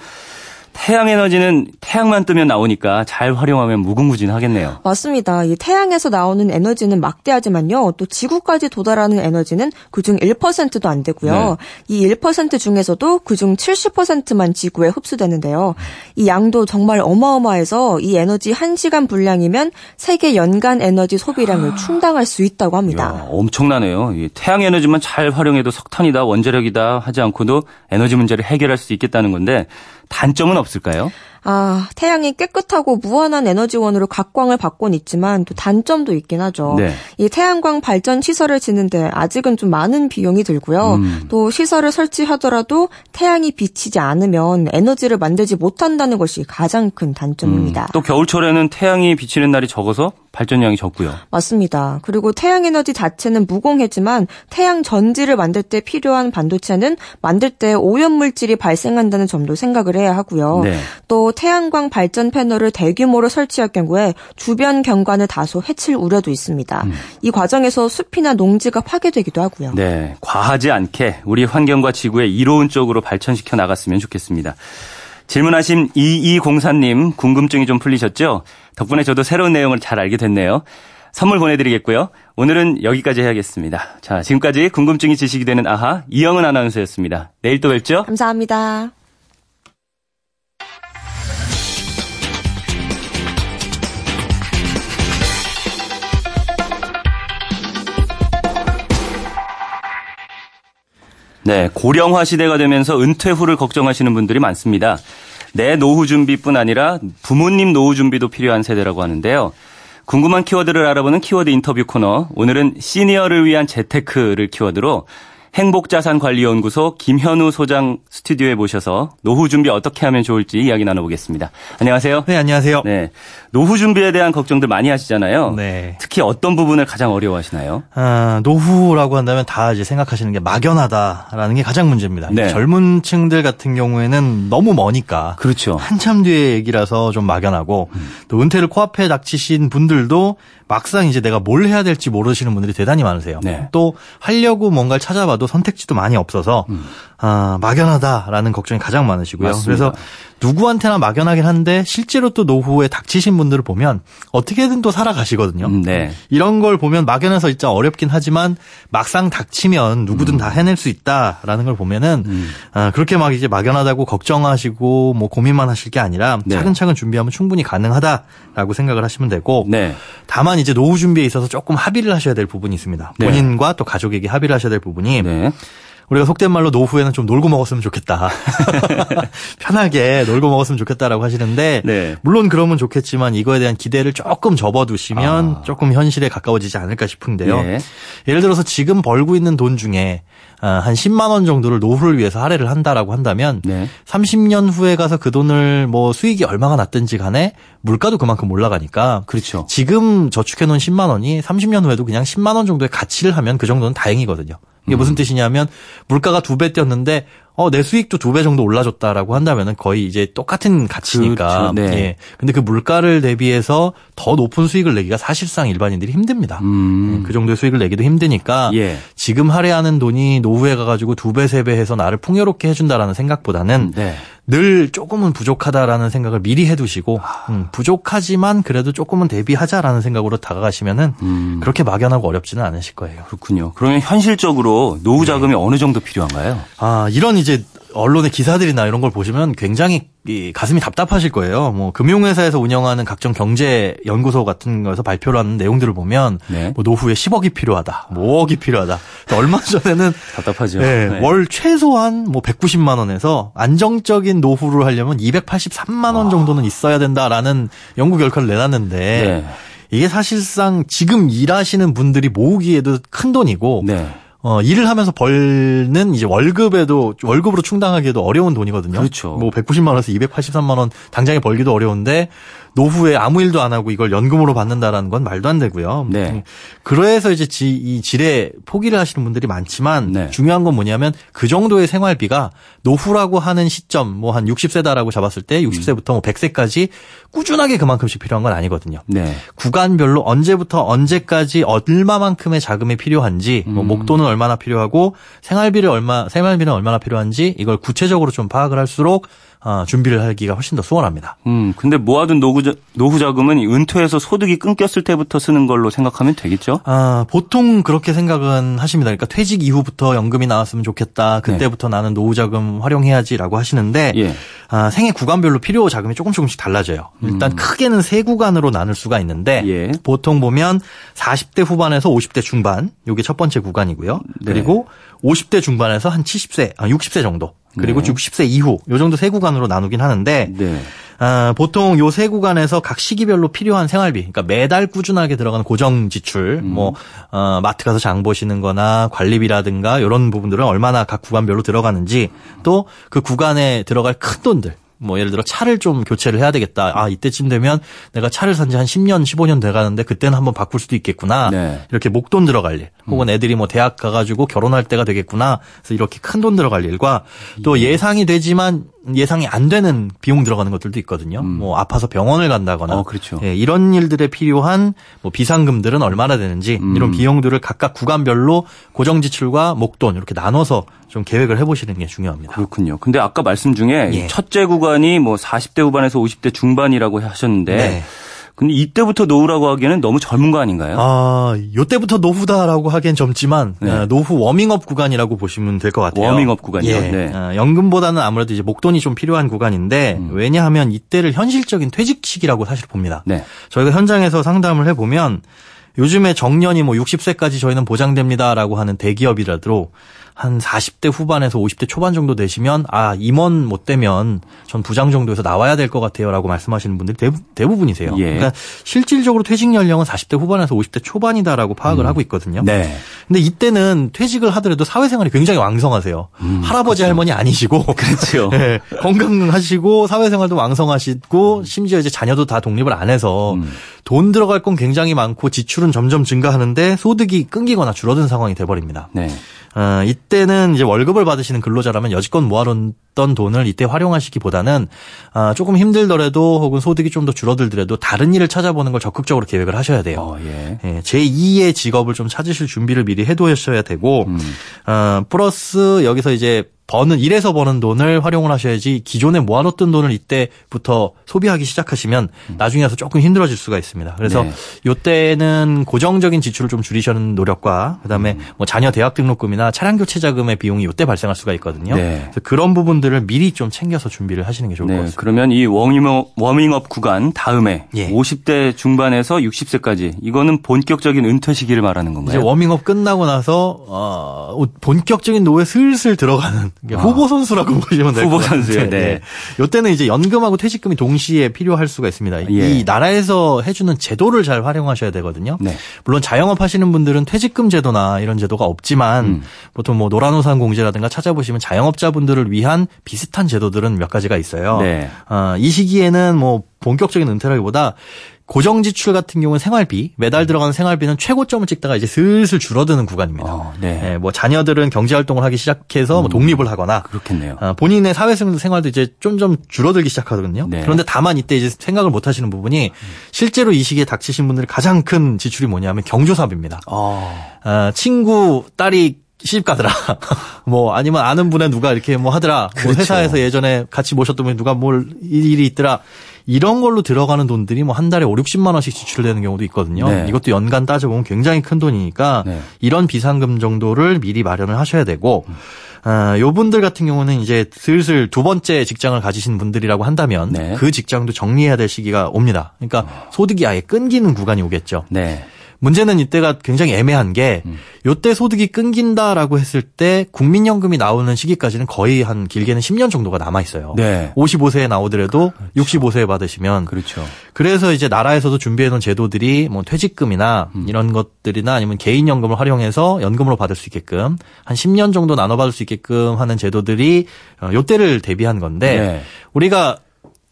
태양 에너지는 태양만 뜨면 나오니까 잘 활용하면 무궁무진하겠네요. 맞습니다. 이 태양에서 나오는 에너지는 막대하지만요. 또 지구까지 도달하는 에너지는 그중 1%도 안 되고요. 네. 이1% 중에서도 그중 70%만 지구에 흡수되는데요. 이 양도 정말 어마어마해서 이 에너지 1시간 분량이면 세계 연간 에너지 소비량을 아. 충당할 수 있다고 합니다. 이야, 엄청나네요. 태양 에너지만 잘 활용해도 석탄이다, 원자력이다 하지 않고도 에너지 문제를 해결할 수 있겠다는 건데 단점은 없을까요? 아, 태양이 깨끗하고 무한한 에너지원으로 각광을 받곤 있지만 또 단점도 있긴 하죠. 네. 이 태양광 발전 시설을 짓는데 아직은 좀 많은 비용이 들고요. 음. 또 시설을 설치하더라도 태양이 비치지 않으면 에너지를 만들지 못한다는 것이 가장 큰 단점입니다. 음. 또 겨울철에는 태양이 비치는 날이 적어서 발전량이 적고요. 맞습니다. 그리고 태양 에너지 자체는 무공해지만 태양 전지를 만들 때 필요한 반도체는 만들 때 오염 물질이 발생한다는 점도 생각을 해야 하고요. 네. 또 태양광 발전 패널을 대규모로 설치할 경우에 주변 경관을 다소 해칠 우려도 있습니다. 음. 이 과정에서 숲이나 농지가 파괴되기도 하고요. 네, 과하지 않게 우리 환경과 지구에 이로운 쪽으로 발전시켜 나갔으면 좋겠습니다. 질문하신 2204님 궁금증이 좀 풀리셨죠? 덕분에 저도 새로운 내용을 잘 알게 됐네요. 선물 보내드리겠고요. 오늘은 여기까지 해야겠습니다. 자, 지금까지 궁금증이 지식이 되는 아하 이영은 아나운서였습니다. 내일 또 뵙죠. 감사합니다. 네, 고령화 시대가 되면서 은퇴 후를 걱정하시는 분들이 많습니다. 내 노후 준비뿐 아니라 부모님 노후 준비도 필요한 세대라고 하는데요. 궁금한 키워드를 알아보는 키워드 인터뷰 코너. 오늘은 시니어를 위한 재테크를 키워드로 행복자산관리연구소 김현우 소장 스튜디오에 모셔서 노후 준비 어떻게 하면 좋을지 이야기 나눠보겠습니다. 안녕하세요. 네, 안녕하세요. 네. 노후 준비에 대한 걱정들 많이 하시잖아요. 네. 특히 어떤 부분을 가장 어려워하시나요? 아, 노후라고 한다면 다 이제 생각하시는 게 막연하다라는 게 가장 문제입니다. 네. 젊은 층들 같은 경우에는 너무 머니까. 그렇죠. 한참 뒤의 얘기라서 좀 막연하고 음. 또 은퇴를 코앞에 닥치신 분들도 막상 이제 내가 뭘 해야 될지 모르시는 분들이 대단히 많으세요. 네. 또 하려고 뭔가를 찾아봐도 선택지도 많이 없어서 음. 아, 막연하다라는 걱정이 가장 많으시고요. 맞습니다. 그래서 누구한테나 막연하긴 한데 실제로 또 노후에 닥치신 분들을 보면 어떻게든 또 살아가시거든요. 음, 네. 이런 걸 보면 막연해서 진짜 어렵긴 하지만 막상 닥치면 누구든 음. 다 해낼 수 있다라는 걸 보면은 음. 아, 그렇게 막 이제 막연하다고 걱정하시고 뭐 고민만 하실 게 아니라 네. 차근차근 준비하면 충분히 가능하다라고 생각을 하시면 되고 네. 다만 이제 노후 준비에 있어서 조금 합의를 하셔야 될 부분이 있습니다. 네. 본인과 또 가족에게 합의를 하셔야 될 부분이 네. 우리가 속된 말로 노후에는 좀 놀고 먹었으면 좋겠다. 편하게 놀고 먹었으면 좋겠다라고 하시는데 네. 물론 그러면 좋겠지만 이거에 대한 기대를 조금 접어두시면 아. 조금 현실에 가까워지지 않을까 싶은데요. 네. 예를 들어서 지금 벌고 있는 돈 중에 아, 한 10만 원 정도를 노후를 위해서 할애를 한다라고 한다면 네. 30년 후에 가서 그 돈을 뭐 수익이 얼마가 났든지 간에 물가도 그만큼 올라가니까 그렇죠. 지금 저축해 놓은 10만 원이 30년 후에도 그냥 10만 원 정도의 가치를 하면 그 정도는 다행이거든요. 이게 무슨 음. 뜻이냐면 물가가 두 배 뛰었는데 어, 내 수익도 두 배 정도 올라줬다라고 한다면은 거의 이제 똑같은 가치니까. 그렇죠. 네. 예. 근데 그 물가를 대비해서 더 높은 수익을 내기가 사실상 일반인들이 힘듭니다. 음. 예, 그 정도의 수익을 내기도 힘드니까 예. 지금 할애하는 돈이 노후에 가가지고 두 배, 세 배 해서 나를 풍요롭게 해준다라는 생각보다는 네. 늘 조금은 부족하다라는 생각을 미리 해두시고 아. 음, 부족하지만 그래도 조금은 대비하자라는 생각으로 다가가시면은 음. 그렇게 막연하고 어렵지는 않으실 거예요. 그렇군요. 그러면 현실적으로 노후 자금이 네. 어느 정도 필요한가요? 아 이런 이제 언론의 기사들이나 이런 걸 보시면 굉장히 이 가슴이 답답하실 거예요. 뭐 금융회사에서 운영하는 각종 경제 연구소 같은 거에서 발표를 하는 내용들을 보면 네. 뭐 노후에 10억이 필요하다, 뭐 5억이 필요하다. 얼마 전에는 답답하죠. 네, 네. 월 최소한 뭐 190만 원에서 안정적인 노후를 하려면 283만 원 아. 정도는 있어야 된다라는 연구 결과를 내놨는데 네. 이게 사실상 지금 일하시는 분들이 모으기에도 큰 돈이고 네. 어, 일을 하면서 벌는 이제 월급에도 월급으로 충당하기에도 어려운 돈이거든요. 그렇죠. 뭐 190만 원에서 283만 원 당장에 벌기도 어려운데 노후에 아무 일도 안 하고 이걸 연금으로 받는다라는 건 말도 안 되고요. 네. 그래서 이제 지, 이 질에 포기를 하시는 분들이 많지만 네. 중요한 건 뭐냐면 그 정도의 생활비가 노후라고 하는 시점 뭐 한 60세다라고 잡았을 때 60세부터 뭐 100세까지 꾸준하게 그만큼씩 필요한 건 아니거든요. 네. 구간별로 언제부터 언제까지 얼마만큼의 자금이 필요한지 뭐 음. 뭐 목돈은 얼마나 필요하고 생활비를 얼마 생활비는 얼마나 필요한지 이걸 구체적으로 좀 파악을 할수록 어, 준비를 하기가 훨씬 더 수월합니다. 음, 근데 모아둔 노후, 노후 자금은 은퇴해서 소득이 끊겼을 때부터 쓰는 걸로 생각하면 되겠죠? 아, 보통 그렇게 생각은 하십니다. 그러니까 퇴직 이후부터 연금이 나왔으면 좋겠다. 그때부터 네. 나는 노후 자금 활용해야지라고 하시는데 예. 아, 생애 구간별로 필요 자금이 조금 조금씩 달라져요. 일단 음. 크게는 세 구간으로 나눌 수가 있는데 예. 보통 보면 40대 후반에서 50대 중반, 요게 첫 번째 구간이고요. 네. 그리고 50대 중반에서 한 70세, 아, 60세 정도. 그리고 네. 60세 이후 요 정도 세 구간으로 나누긴 하는데 네. 어, 보통 요 세 구간에서 각 시기별로 필요한 생활비, 그러니까 매달 꾸준하게 들어가는 고정 지출, 음. 뭐 어, 마트 가서 장 보시는거나 관리비라든가 이런 부분들은 얼마나 각 구간별로 들어가는지 또 그 구간에 들어갈 큰 돈들, 뭐 예를 들어 차를 좀 교체를 해야 되겠다. 아 이때쯤 되면 내가 차를 산 지 한 10년, 15년 돼 가는데 그때는 한번 바꿀 수도 있겠구나. 네. 이렇게 목돈 들어갈 일. 혹은 음. 애들이 뭐 대학 가 가지고 결혼할 때가 되겠구나. 그래서 이렇게 큰 돈 들어갈 일과 또 예. 예상이 되지만 예상이 안 되는 비용 들어가는 것들도 있거든요. 음. 뭐 아파서 병원을 간다거나 어, 그렇죠. 예, 이런 일들에 필요한 뭐 비상금들은 얼마나 되는지 음. 이런 비용들을 각각 구간별로 고정 지출과 목돈 이렇게 나눠서 좀 계획을 해보시는 게 중요합니다. 그렇군요. 근데 아까 말씀 중에 예. 첫째 구간이 뭐 40대 후반에서 50대 중반이라고 하셨는데 네. 근데 이때부터 노후라고 하기에는 너무 젊은 거 아닌가요? 아, 요때부터 노후다라고 하기엔 젊지만 네. 아, 노후 워밍업 구간이라고 보시면 될 것 같아요. 워밍업 구간이요. 예. 네. 아, 연금보다는 아무래도 이제 목돈이 좀 필요한 구간인데 음. 왜냐하면 이때를 현실적인 퇴직 시기라고 사실 봅니다. 네. 저희가 현장에서 상담을 해 보면 요즘에 정년이 뭐 60세까지 저희는 보장됩니다라고 하는 대기업이라도 한 40대 후반에서 50대 초반 정도 되시면 아 임원 못 되면 전 부장 정도에서 나와야 될 것 같아요라고 말씀하시는 분들이 대부, 분이세요 예. 그러니까 실질적으로 퇴직 연령은 40대 후반에서 50대 초반이다라고 파악을 음. 하고 있거든요. 네. 근데 이때는 퇴직을 하더라도 사회생활이 굉장히 왕성하세요. 음, 할아버지 그렇죠. 할머니 아니시고 그렇죠. 네, 건강하시고 사회생활도 왕성하시고 심지어 이제 자녀도 다 독립을 안 해서 음. 돈 들어갈 건 굉장히 많고 지출은 점점 증가하는데 소득이 끊기거나 줄어든 상황이 돼버립니다. 네. 어, 이때는 이제 월급을 받으시는 근로자라면 여지껏 모아놓 던 돈을 이때 활용하시기보다는 어, 조금 힘들더라도 혹은 소득이 좀 더 줄어들더라도 다른 일을 찾아보는 걸 적극적으로 계획을 하셔야 돼요. 어, 예. 예, 제2의 직업을 좀 찾으실 준비를 미리 해두셔야 되고 음. 어, 플러스 여기서 이제 버는 일에서 버는 돈을 활용을 하셔야지 기존에 모아놓던 돈을 이때부터 소비하기 시작하시면 음. 나중에 가서 조금 힘들어질 수가 있습니다. 그래서 네. 요때는 고정적인 지출을 좀 줄이시는 노력과 그다음에 음. 뭐 자녀 대학 등록금이나 차량 교체 자금의 비용이 요때 발생할 수가 있거든요. 네. 그래서 그런 부분 들을 미리 좀 챙겨서 준비를 하시는 게 좋을 네. 것 같습니다. 그러면 이 워밍업, 워밍업 구간 다음에 예. 50대 중반에서 60세까지 이거는 본격적인 은퇴 시기를 말하는 건가요? 이제 워밍업 끝나고 나서 어, 본격적인 노후에 슬슬 들어가는 아. 후보 선수라고 보시면 될 것 같아요. 후보 선수요. 네. 요때는 이제 연금하고 퇴직금이 동시에 필요할 수가 있습니다. 예. 이 나라에서 해주는 제도를 잘 활용하셔야 되거든요. 네. 물론 자영업 하시는 분들은 퇴직금 제도나 이런 제도가 없지만 음. 보통 뭐 노란우산 공제라든가 찾아보시면 자영업자분들을 위한 비슷한 제도들은 몇 가지가 있어요. 네. 어, 이 시기에는 뭐 본격적인 은퇴라기보다 고정 지출 같은 경우는 생활비 매달 들어가는 생활비는 최고점을 찍다가 이제 슬슬 줄어드는 구간입니다. 어, 네. 네. 뭐 자녀들은 경제 활동을 하기 시작해서 뭐 음, 뭐 독립을 하거나 그렇겠네요. 어, 본인의 사회생활도 이제 좀좀 줄어들기 시작하거든요. 네. 그런데 다만 이때 이제 생각을 못 하시는 부분이 실제로 이 시기에 닥치신 분들의 가장 큰 지출이 뭐냐면 경조사비입니다. 어. 어 친구 딸이 시집 가더라. 뭐 아니면 아는 분의 누가 이렇게 뭐 하더라. 뭐 그렇죠. 뭐 회사에서 예전에 같이 모셨던 분이 누가 뭘 일이 있더라. 이런 걸로 들어가는 돈들이 뭐 한 달에 5, 60만 원씩 지출되는 경우도 있거든요. 네. 이것도 연간 따져보면 굉장히 큰 돈이니까 네. 이런 비상금 정도를 미리 마련을 하셔야 되고 아, 요 분들 같은 경우는 이제 슬슬 두 번째 직장을 가지신 분들이라고 한다면 네. 그 직장도 정리해야 될 시기가 옵니다. 그러니까 소득이 아예 끊기는 구간이 오겠죠. 네. 문제는 이때가 굉장히 애매한 게 음. 요때 소득이 끊긴다라고 했을 때 국민연금이 나오는 시기까지는 거의 한 길게는 10년 정도가 남아 있어요. 네. 55세에 나오더라도 그렇죠. 65세에 받으시면 그렇죠. 그래서 이제 나라에서도 준비해 놓은 제도들이 뭐 퇴직금이나 음. 이런 것들이나 아니면 개인 연금을 활용해서 연금으로 받을 수 있게끔 한 10년 정도 나눠 받을 수 있게끔 하는 제도들이 어, 요때를 대비한 건데 네. 우리가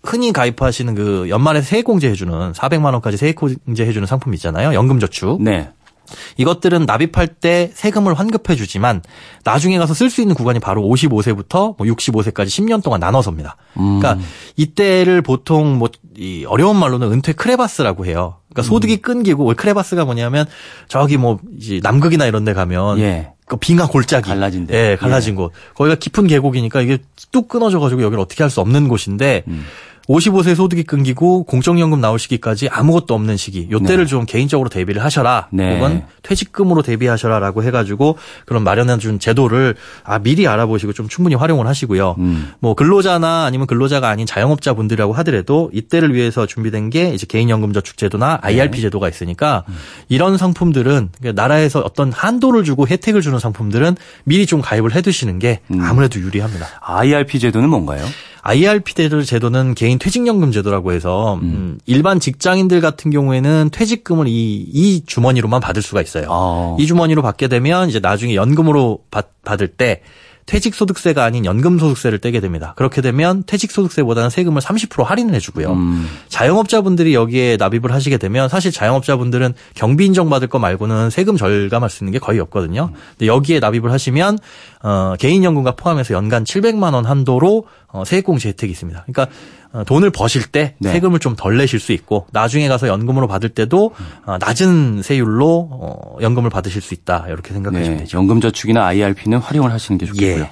흔히 가입하시는 그 연말에 세액공제 해주는 400만 원까지 세액공제 해주는 상품 있잖아요. 연금저축. 네. 이것들은 납입할 때 세금을 환급해 주지만 나중에 가서 쓸 수 있는 구간이 바로 55세부터 뭐 65세까지 10년 동안 나눠서입니다. 음. 그러니까 이때를 보통 뭐 이 어려운 말로는 은퇴 크레바스라고 해요. 그러니까 소득이 음. 끊기고 크레바스가 뭐냐면 저기 뭐 이제 남극이나 이런 데 가면 예. 그 빙하 골짜기 갈라진 데. 예, 갈라진 예. 곳. 거기가 깊은 계곡이니까 이게 뚝 끊어져 가지고 여기를 어떻게 할 수 없는 곳인데 음. 55세 소득이 끊기고 공적연금 나올 시기까지 아무것도 없는 시기. 요때를 네. 좀 개인적으로 대비를 하셔라. 네. 혹은 퇴직금으로 대비하셔라라고 해가지고 그런 마련해 준 제도를 아 미리 알아보시고 좀 충분히 활용을 하시고요. 음. 뭐 근로자나 아니면 근로자가 아닌 자영업자 분들이라고 하더라도 이때를 위해서 준비된 게 이제 개인연금저축제도나 IRP 네. 제도가 있으니까 음. 이런 상품들은 나라에서 어떤 한도를 주고 혜택을 주는 상품들은 미리 좀 가입을 해두시는 게 음. 아무래도 유리합니다. IRP 제도는 뭔가요? IRP 제도는 개인 퇴직연금 제도라고 해서 음. 음. 일반 직장인들 같은 경우에는 퇴직금을 이, 이 주머니로만 받을 수가 있어요. 아. 이 주머니로 받게 되면 이제 나중에 연금으로 받, 받을 때 퇴직소득세가 아닌 연금소득세를 떼게 됩니다. 그렇게 되면 퇴직소득세보다는 세금을 30% 할인을 해주고요. 음. 자영업자분들이 여기에 납입을 하시게 되면 사실 자영업자분들은 경비 인정받을 거 말고는 세금 절감할 수 있는 게 거의 없거든요. 근데 여기에 납입을 하시면 어, 개인연금과 포함해서 연간 700만 원 한도로 어, 세액공제 혜택이 있습니다. 그러니까 어, 돈을 버실 때 네. 세금을 좀 덜 내실 수 있고 나중에 가서 연금으로 받을 때도 어, 낮은 세율로 어, 연금을 받으실 수 있다 이렇게 생각하시면 네. 되죠. 연금저축이나 IRP는 활용을 하시는 게 좋겠고요. 예.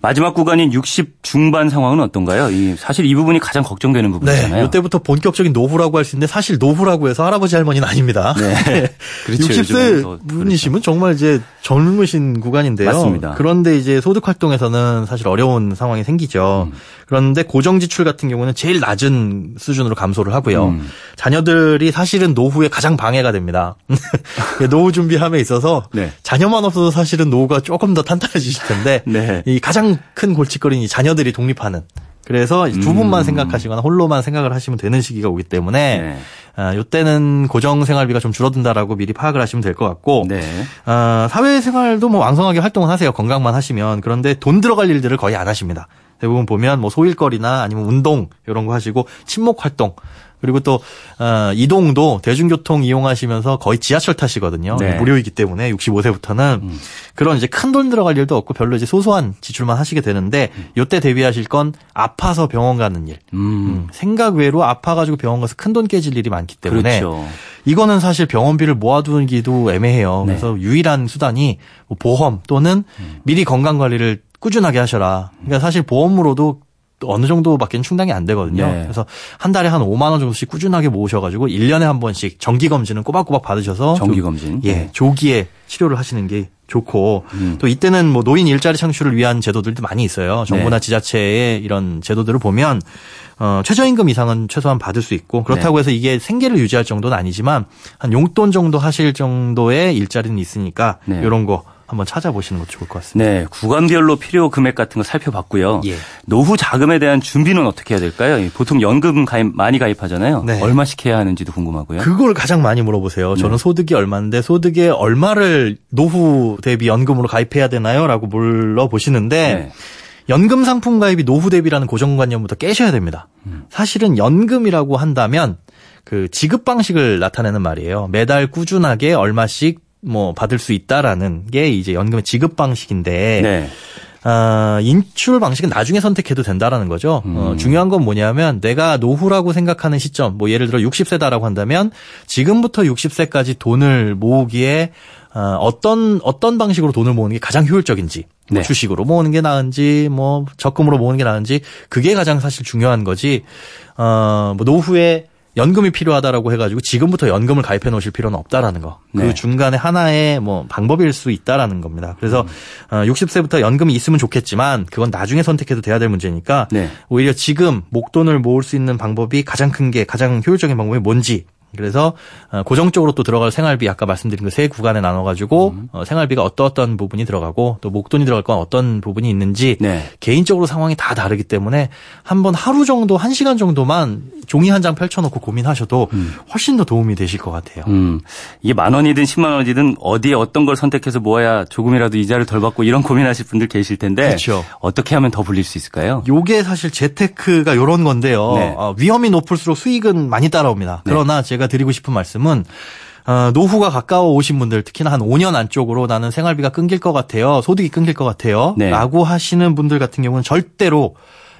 마지막 구간인 60 중반 상황은 어떤가요? 이 사실 이 부분이 가장 걱정되는 부분이잖아요. 네, 이때부터 본격적인 노후라고 할 수 있는데 사실 노후라고 해서 할아버지 할머니는 아닙니다. 네. 그렇죠. 60세 분이시면 그렇죠. 정말 이제 젊으신 구간인데요. 맞습니다. 그런데 이제 소득 활동에서는 사실 어려운 상황이 생기죠. 음. 그런데 고정 지출 같은 경우는 제일 낮은 수준으로 감소를 하고요. 음. 자녀들이 사실은 노후에 가장 방해가 됩니다. 노후 준비함에 있어서 네. 자녀만 없어도 사실은 노후가 조금 더 탄탄해지실 텐데 네. 이 가장 큰 골칫거리는 자녀들이 독립하는 그래서 두 분만 음. 생각하시거나 홀로만 생각을 하시면 되는 시기가 오기 때문에 네. 아, 요때는 고정 생활비가 좀 줄어든다라고 미리 파악을 하시면 될 것 같고 네. 아, 사회생활도 뭐 왕성하게 활동을 하세요 건강만 하시면 그런데 돈 들어갈 일들을 거의 안 하십니다. 대부분 보면 뭐 소일거리나 아니면 운동 이런 거 하시고 친목 활동 그리고 또 어, 이동도 대중교통 이용하시면서 거의 지하철 타시거든요. 네. 무료이기 때문에 65세부터는 음. 그런 이제 큰 돈 들어갈 일도 없고 별로 이제 소소한 지출만 하시게 되는데 요때 대비하실 건 아파서 병원 가는 일. 음. 음, 생각 외로 아파가지고 병원 가서 큰 돈 깨질 일이 많기 때문에 그렇죠. 이거는 사실 병원비를 모아두기도 애매해요. 네. 그래서 유일한 수단이 뭐 보험 또는 음. 미리 건강 관리를 꾸준하게 하셔라. 그러니까 사실 보험으로도 어느 정도밖에 충당이 안 되거든요. 네. 그래서 한 달에 한 5만 원 정도씩 꾸준하게 모으셔가지고 1년에 한 번씩 정기 검진은 꼬박꼬박 받으셔서 정기 검진 예 네. 조기에 치료를 하시는 게 좋고 음. 또 이때는 뭐 노인 일자리 창출을 위한 제도들도 많이 있어요. 정부나 네. 지자체의 이런 제도들을 보면 어, 최저임금 이상은 최소한 받을 수 있고 그렇다고 네. 해서 이게 생계를 유지할 정도는 아니지만 한 용돈 정도 하실 정도의 일자리는 있으니까 네. 이런 거 한번 찾아보시는 것도 좋을 것 같습니다. 네, 구간별로 필요 금액 같은 거 살펴봤고요. 예. 노후 자금에 대한 준비는 어떻게 해야 될까요? 보통 연금 가입 많이 가입하잖아요. 네. 얼마씩 해야 하는지도 궁금하고요. 그걸 가장 많이 물어보세요. 저는 네. 소득이 얼마인데 소득에 얼마를 노후 대비 연금으로 가입해야 되나요?라고 물어보시는데 네. 연금 상품 가입이 노후 대비라는 고정관념부터 깨셔야 됩니다. 음. 사실은 연금이라고 한다면 그 지급 방식을 나타내는 말이에요. 매달 꾸준하게 얼마씩 뭐 받을 수 있다라는 게 이제 연금의 지급 방식인데 네. 아, 인출 방식은 나중에 선택해도 된다라는 거죠. 어, 음. 어, 중요한 건 뭐냐면 내가 노후라고 생각하는 시점, 뭐 예를 들어 60세다라고 한다면 지금부터 60세까지 돈을 모으기에 어, 어떤 어떤 방식으로 돈을 모으는 게 가장 효율적인지 뭐 네. 주식으로 모으는 게 나은지 뭐 적금으로 모으는 게 나은지 그게 가장 사실 중요한 거지. 어, 뭐 노후에 연금이 필요하다라고 해가지고 지금부터 연금을 가입해 놓으실 필요는 없다라는 거. 그 네. 그 중간에 하나의 뭐 방법일 수 있다라는 겁니다. 그래서 음. 60세부터 어, 연금이 있으면 좋겠지만 그건 나중에 선택해도 돼야 될 문제니까 네. 오히려 지금 목돈을 모을 수 있는 방법이 가장 큰 게 가장 효율적인 방법이 뭔지 그래서 어, 고정적으로 또 들어갈 생활비 아까 말씀드린 그 세 구간에 나눠가지고 음. 어, 생활비가 어떤 어떤 부분이 들어가고 또 목돈이 들어갈 건 어떤 부분이 있는지 네. 개인적으로 상황이 다 다르기 때문에 한번 하루 정도 한 시간 정도만 종이 한 장 펼쳐놓고 고민하셔도 음. 훨씬 더 도움이 되실 것 같아요. 음. 이게 만 원이든 10만 원이든 어디에 어떤 걸 선택해서 모아야 조금이라도 이자를 덜 받고 이런 고민하실 분들 계실 텐데 그렇죠. 어떻게 하면 더 불릴 수 있을까요? 요게 사실 재테크가 요런 건데요. 네. 어, 위험이 높을수록 수익은 많이 따라옵니다. 네. 그러나 제가 드리고 싶은 말씀은 어, 노후가 가까워 오신 분들 특히나 한 5년 안쪽으로 나는 생활비가 끊길 것 같아요. 소득이 끊길 것 같아요. 네. 라고 하시는 분들 같은 경우는 절대로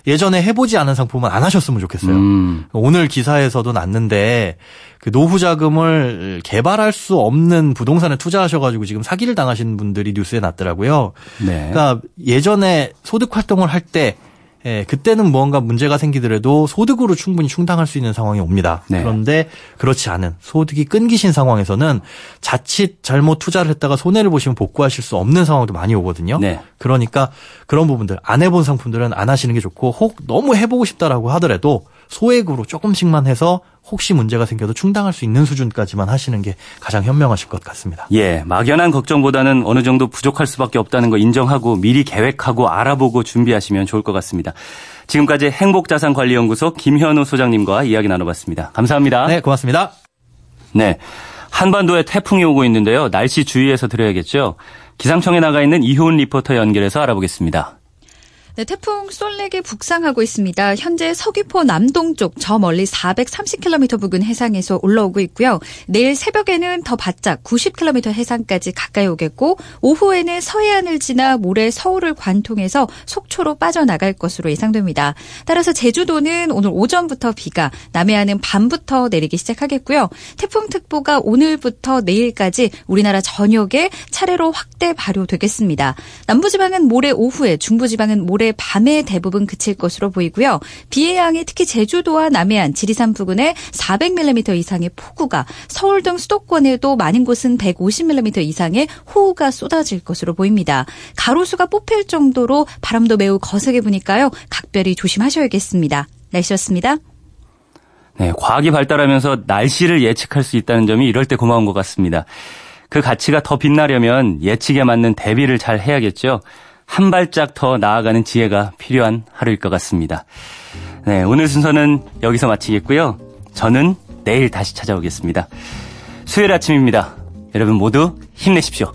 예전에 해보지 않은 상품은 안 하셨으면 좋겠어요. 음. 오늘 기사에서도 났는데 그 노후 자금을 개발할 수 없는 부동산에 투자하셔가지고 지금 사기를 당하신 분들이 뉴스에 났더라고요. 네. 그러니까 예전에 소득 활동을 할때 예, 그때는 무언가 문제가 생기더라도 소득으로 충분히 충당할 수 있는 상황이 옵니다. 네. 그런데 그렇지 않은 소득이 끊기신 상황에서는 자칫 잘못 투자를 했다가 손해를 보시면 복구하실 수 없는 상황도 많이 오거든요. 네. 그러니까 그런 부분들 안 해본 상품들은 안 하시는 게 좋고 혹 너무 해보고 싶다라고 하더라도 소액으로 조금씩만 해서 혹시 문제가 생겨도 충당할 수 있는 수준까지만 하시는 게 가장 현명하실 것 같습니다. 예, 막연한 걱정보다는 어느 정도 부족할 수밖에 없다는 거 인정하고 미리 계획하고 알아보고 준비하시면 좋을 것 같습니다. 지금까지 행복자산관리연구소 김현우 소장님과 이야기 나눠봤습니다. 감사합니다. 네, 고맙습니다. 네. 한반도에 태풍이 오고 있는데요. 날씨 주의해서 드려야겠죠. 기상청에 나가 있는 이효은 리포터 연결해서 알아보겠습니다. 네, 태풍 솔렉이 북상하고 있습니다. 현재 서귀포 남동쪽 저 멀리 430km 부근 해상에서 올라오고 있고요. 내일 새벽에는 더 바짝 90km 해상까지 가까이 오겠고 오후에는 서해안을 지나 모레 서울을 관통해서 속초로 빠져나갈 것으로 예상됩니다. 따라서 제주도는 오늘 오전부터 비가 남해안은 밤부터 내리기 시작하겠고요. 태풍특보가 오늘부터 내일까지 우리나라 전역에 차례로 확대 발효되겠습니다. 남부지방은 모레 오후에 중부지방은 모레 올해 밤에 대부분 그칠 것으로 보이고요. 비의 양이 특히 제주도와 남해안, 지리산 부근에 400mm 이상의 폭우가 서울 등 수도권에도 많은 곳은 150mm 이상의 호우가 쏟아질 것으로 보입니다. 가로수가 뽑힐 정도로 바람도 매우 거세게 부니까요. 각별히 조심하셔야겠습니다. 날씨였습니다. 네, 과학이 발달하면서 날씨를 예측할 수 있다는 점이 이럴 때 고마운 것 같습니다. 그 가치가 더 빛나려면 예측에 맞는 대비를 잘 해야겠죠. 한 발짝 더 나아가는 지혜가 필요한 하루일 것 같습니다. 네, 오늘 순서는 여기서 마치겠고요. 저는 내일 다시 찾아오겠습니다. 수요일 아침입니다. 여러분 모두 힘내십시오.